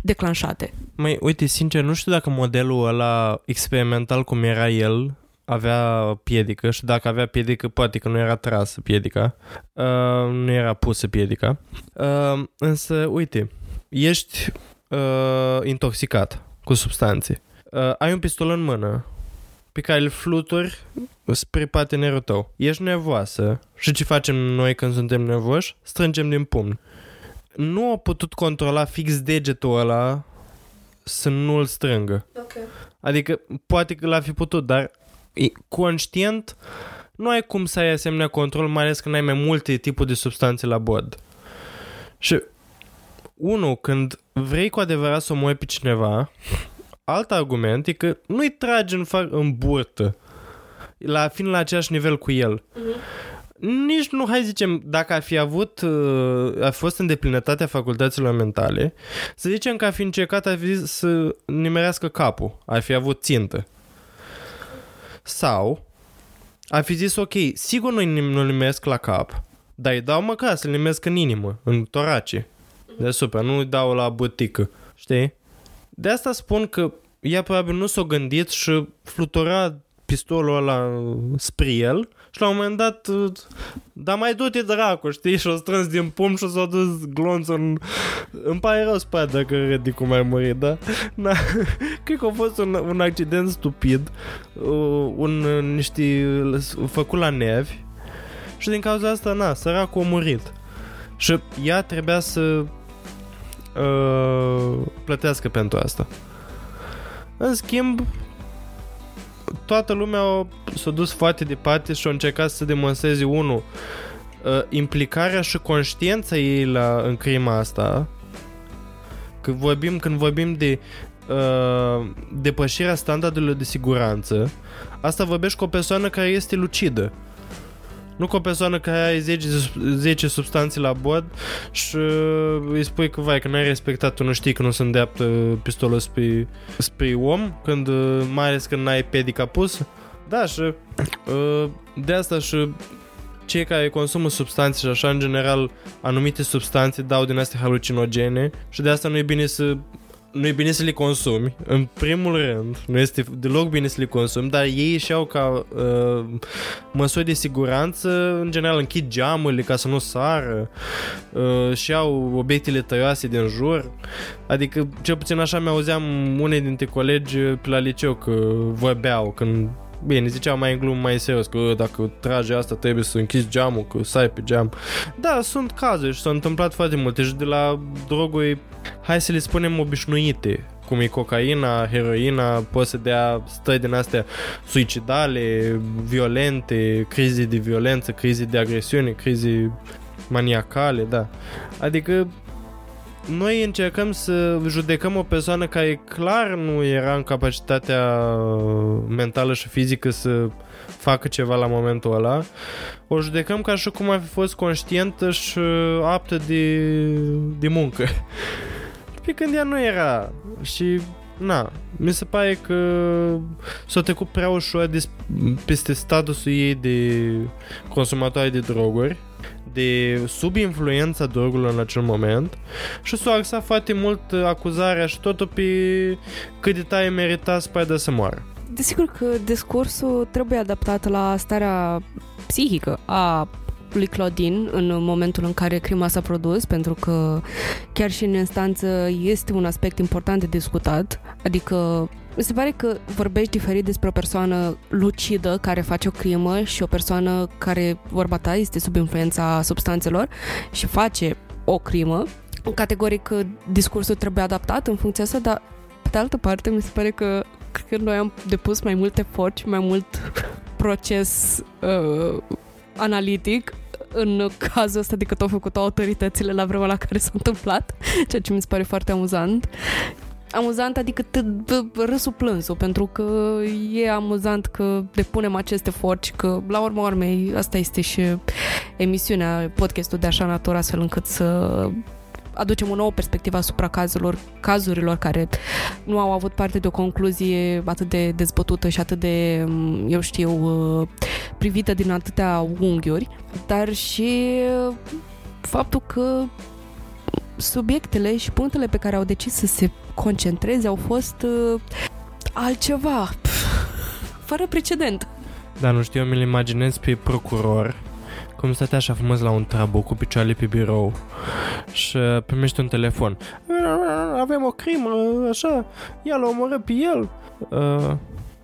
declanșate.
Mai, uite, sincer, nu știu dacă modelul ăla experimental cum era el avea piedică și dacă avea piedică, poate că nu era trasă piedica, uh, nu era pusă piedica. Uh, însă, uite, ești uh, intoxicat cu substanțe. Uh, ai un pistol în mână pe care îl fluturi spre partenerul tău. Ești nervoasă și ce facem noi când suntem nervoși? Strângem din pumn. Nu a putut controla fix degetul ăla să nu-l strângă.
Okay.
Adică poate că l-a fi putut, dar e- conștient nu ai cum să ai asemenea control, mai ales când ai mai multe tipuri de substanțe la bord. Și unul, când vrei cu adevărat să omori pe cineva, alt argument e că nu-i tragi în, fa- în burtă, la, fiind la același nivel cu el. Nici nu, hai zicem, dacă ar fi avut, uh, a fost în deplinătatea facultăților mentale, să zicem că ar fi încercat ar fi să nimerească capul, ar fi avut țintă. Sau ar fi zis, ok, sigur nu nu nimeresc la cap, dar îi dau măcar să-l nimeresc în inimă, în torace, deasupra, nu îi dau la bătică, știi? De asta spun că ea probabil nu s-a gândit și flutura pistolul ăla spre el și la un moment dat uh, dar mai du-te dracu, știi? Și-o strâns din pumn și s-a dus glonțul în... Îmi pare rău spate dacă râdi cum ai murit, da? Na, cred că a fost un, un accident stupid, uh, un, uh, niște făcut la nervi și din cauza asta, na, săracul a murit. Și ea trebuia să uh, plătească pentru asta. În schimb, toată lumea a, s-a dus foarte departe și a încercat să demonstreze, unul, uh, implicarea și conștiența ei la, în crima asta. Că vorbim, când vorbim de uh, depășirea standardelor de siguranță, asta vorbești cu o persoană care este lucidă. Nu cu o persoană care are 10, 10 substanțe la bord și uh, îi spui că, vai, că n-ai respectat, tu nu știi că nu se îndeaptă pistolul spre, spre om, când, uh, mai ales când n-ai pedica pus. Da, și uh, de asta și cei care consumă substanțe și așa, în general, anumite substanțe dau din astea halucinogene și de asta nu e bine să nu e bine să le consumi, în primul rând, nu este deloc bine să le consumi, dar ei și au ca uh, măsuri de siguranță, în general închid geamurile ca să nu sară uh, și au obiectele tăioase din jur, adică cel puțin așa mi-auzeam unei dintre colegi pe la liceu că vorbeau când Bine, ziceau mai în glumă, mai serios, că "Ă, dacă trage asta trebuie să închizi geamul, că să ai pe geam. Da, sunt cazuri și s-au întâmplat foarte multe și de la droguri, hai să le spunem obișnuite, cum e cocaina, heroina, poate să dea stări din astea suicidale, violente, crize de violență, crize de agresiune, crize maniacale, da. Adică noi încercăm să judecăm o persoană care clar nu era în capacitatea mentală și fizică să facă ceva la momentul ăla, o judecăm ca și cum ar fi fost conștientă și aptă de, de muncă. Pe când ea nu era. Și na, mi se pare că s-a trecut prea ușor des, peste statusul ei de consumatoare de droguri de sub influența drogurilor în acel moment și s-a axat foarte mult acuzarea și totul pe cât de tare merita Spider să moară.
Desigur că discursul trebuie adaptat la starea psihică a lui Claudine în momentul în care crima s-a produs, pentru că chiar și în instanță este un aspect important de discutat, adică mi se pare că vorbești diferit despre o persoană lucidă care face o crimă și o persoană care, vorba ta, este sub influența substanțelor și face o crimă categoric discursul trebuie adaptat în funcția asta, dar pe de altă parte mi se pare că cred că noi am depus mai multe efort mai mult proces uh, analitic în cazul ăsta decât au făcut autoritățile la vremea la care s-a întâmplat, ceea ce mi se pare foarte amuzant. Amuzant, adică râsul plânsul, pentru că e amuzant că depunem acest efort și că, la urma urmei, asta este și emisiunea, podcastul de așa natură, astfel încât să aducem o nouă perspectivă asupra cazurilor, cazurilor care nu au avut parte de o concluzie atât de dezbătută și atât de, eu știu, uh, privită din atâtea unghiuri, dar și faptul că subiectele și punctele pe care au decis să se concentreze au fost uh, altceva, fără precedent.
Da, nu știu, eu mi-l imaginez pe procuror cum stătea așa frumos la un trabu cu picioarele pe birou și primește un telefon. Avem o crimă, așa, ia l omoră pe el. Uh,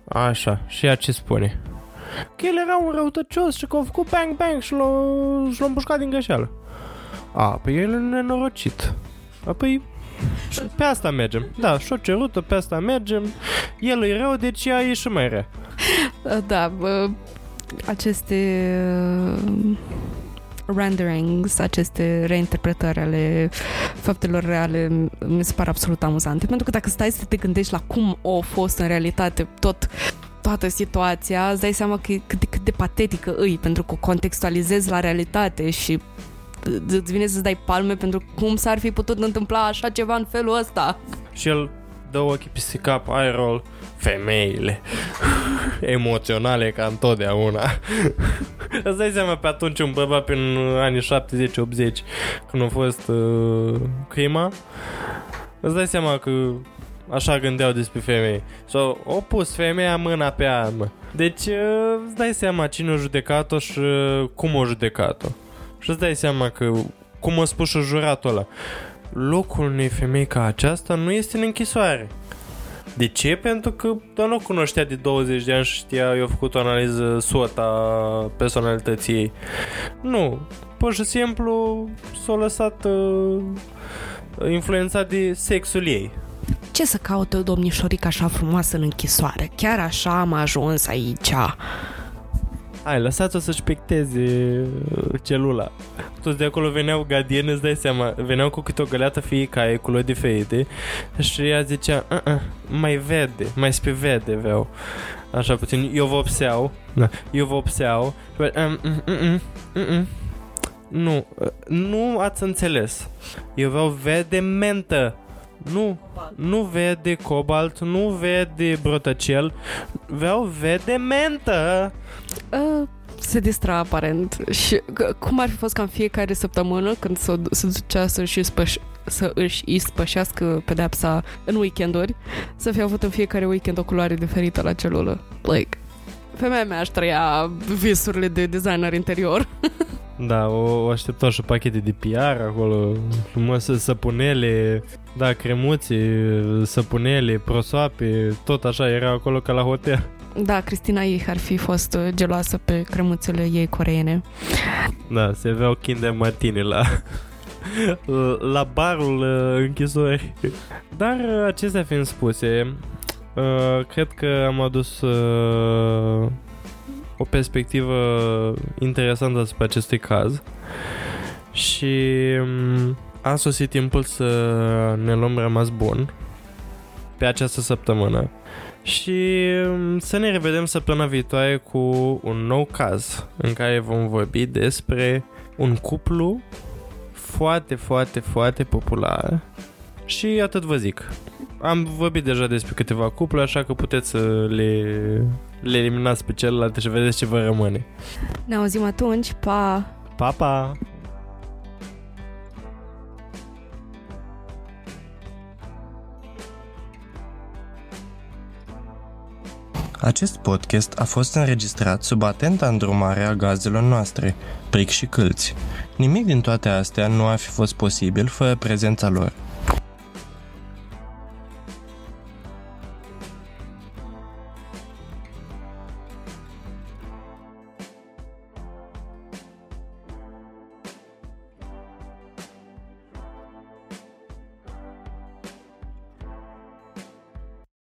așa, și ea ce spune? Că el era un răutăcios și că a făcut bang bang și l-a, și l-a împușcat din greșeală. A, pe el e nenorocit. Apoi pe asta mergem. Da, și-o cerută, pe asta mergem. El e rău, deci ea e și mai rea.
Da, aceste uh, renderings, aceste reinterpretări ale faptelor reale mi se par absolut amuzante. Pentru că dacă stai să te gândești la cum a fost în realitate tot toată situația, îți dai seama că, cât, de, cât de patetică îi, pentru că o contextualizezi la realitate și îți vine să-ți dai palme pentru cum s-ar fi putut întâmpla așa ceva în felul ăsta.
Și el dă ochii pe cap, eye roll, femeile emoționale ca întotdeauna. Îți dai seama pe atunci un bărbat prin anii 70-80 când a fost uh, crima îți dai seama că așa gândeau despre femei. sau o pus femeia mâna pe armă. Deci uh, îți dai seama cine a judecat-o și uh, cum a judecat-o. Și îți dai seama că cum a spus și juratul ăla. Locul unei femei ca aceasta nu este în închisoare. De ce? Pentru că doar nu cunoștea de 20 de ani și știa, eu făcut o analiză SWOT a personalității ei. Nu, pur și simplu s-a lăsat uh, influențat de sexul ei.
Ce să caute o domnișorică așa frumoasă în închisoare? Chiar așa am ajuns aici.
Hai, lăsați-o să-și picteze uh, celula. Toți de acolo veneau gadiene, îți dai seama, veneau cu câte o găleată fiecare, culori diferite și ea zicea, uh-uh, mai vede, mai spre vede vreau. Așa puțin, eu vă obseau, da, eu vă obseau, um, mm, mm, mm, nu, uh, nu ați înțeles. Eu vreau vede mentă. Nu, nu vede cobalt, nu vede brotăcel, vreau vede mentă.
Uh, se distra aparent și cum ar fi fost ca în fiecare săptămână când se, se ducea să își spăș, să își ispășească pedepsa în weekenduri, să fie avut în fiecare weekend o culoare diferită la celulă. Like, femeia mea aș trăia visurile de designer interior.
Da, o, o așteptau și pachete de PR acolo, frumos săpunele, da, cremuții, săpunele, prosoape, tot așa era acolo ca la hotel.
Da, Cristina ei ar fi fost geloasă pe cremuțele ei coreene.
Da, se aveau Kinder Martini la, la barul uh, închisorii. Dar uh, acestea fiind spuse, uh, cred că am adus o perspectivă interesantă asupra acestui caz. Și um, a sosit timpul să ne luăm rămas bun pe această săptămână. Și um, să ne revedem săptămâna viitoare cu un nou caz în care vom vorbi despre un cuplu foarte, foarte, foarte popular. Și atât vă zic. Am vorbit deja despre câteva cupluri, așa că puteți să le, le eliminați pe celelalte și vedeți ce vă rămâne.
Ne auzim atunci, pa!
Pa, pa!
Acest podcast a fost înregistrat sub atenta îndrumare a gazelor noastre, pric și câlți. Nimic din toate astea nu ar fi fost posibil fără prezența lor.